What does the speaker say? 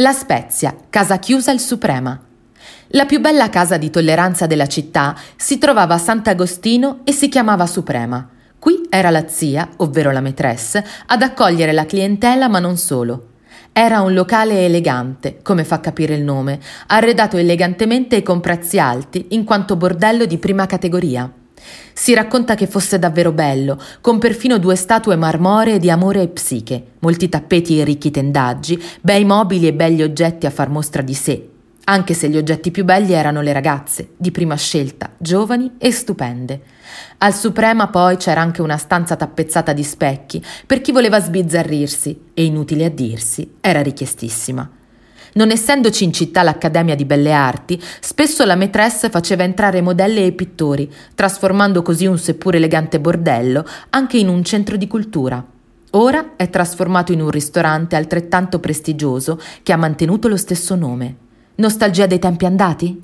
La Spezia, casa chiusa il Suprema. La più bella casa di tolleranza della città si trovava a Sant'Agostino e si chiamava Suprema. Qui era la zia, ovvero la maîtresse, ad accogliere la clientela ma non solo. Era un locale elegante, come fa capire il nome, arredato elegantemente e con prezzi alti, in quanto bordello di prima categoria. Si racconta che fosse davvero bello, con perfino due statue marmoree di amore e psiche, molti tappeti e ricchi tendaggi, bei mobili e belli oggetti a far mostra di sé, anche se gli oggetti più belli erano le ragazze, di prima scelta, giovani e stupende. Al Suprema poi c'era anche una stanza tappezzata di specchi per chi voleva sbizzarrirsi e, inutile a dirsi, era richiestissima. Non essendoci in città l'Accademia di Belle Arti, spesso la maîtresse faceva entrare modelle e pittori, trasformando così un seppur elegante bordello anche in un centro di cultura. Ora è trasformato in un ristorante altrettanto prestigioso che ha mantenuto lo stesso nome. Nostalgia dei tempi andati?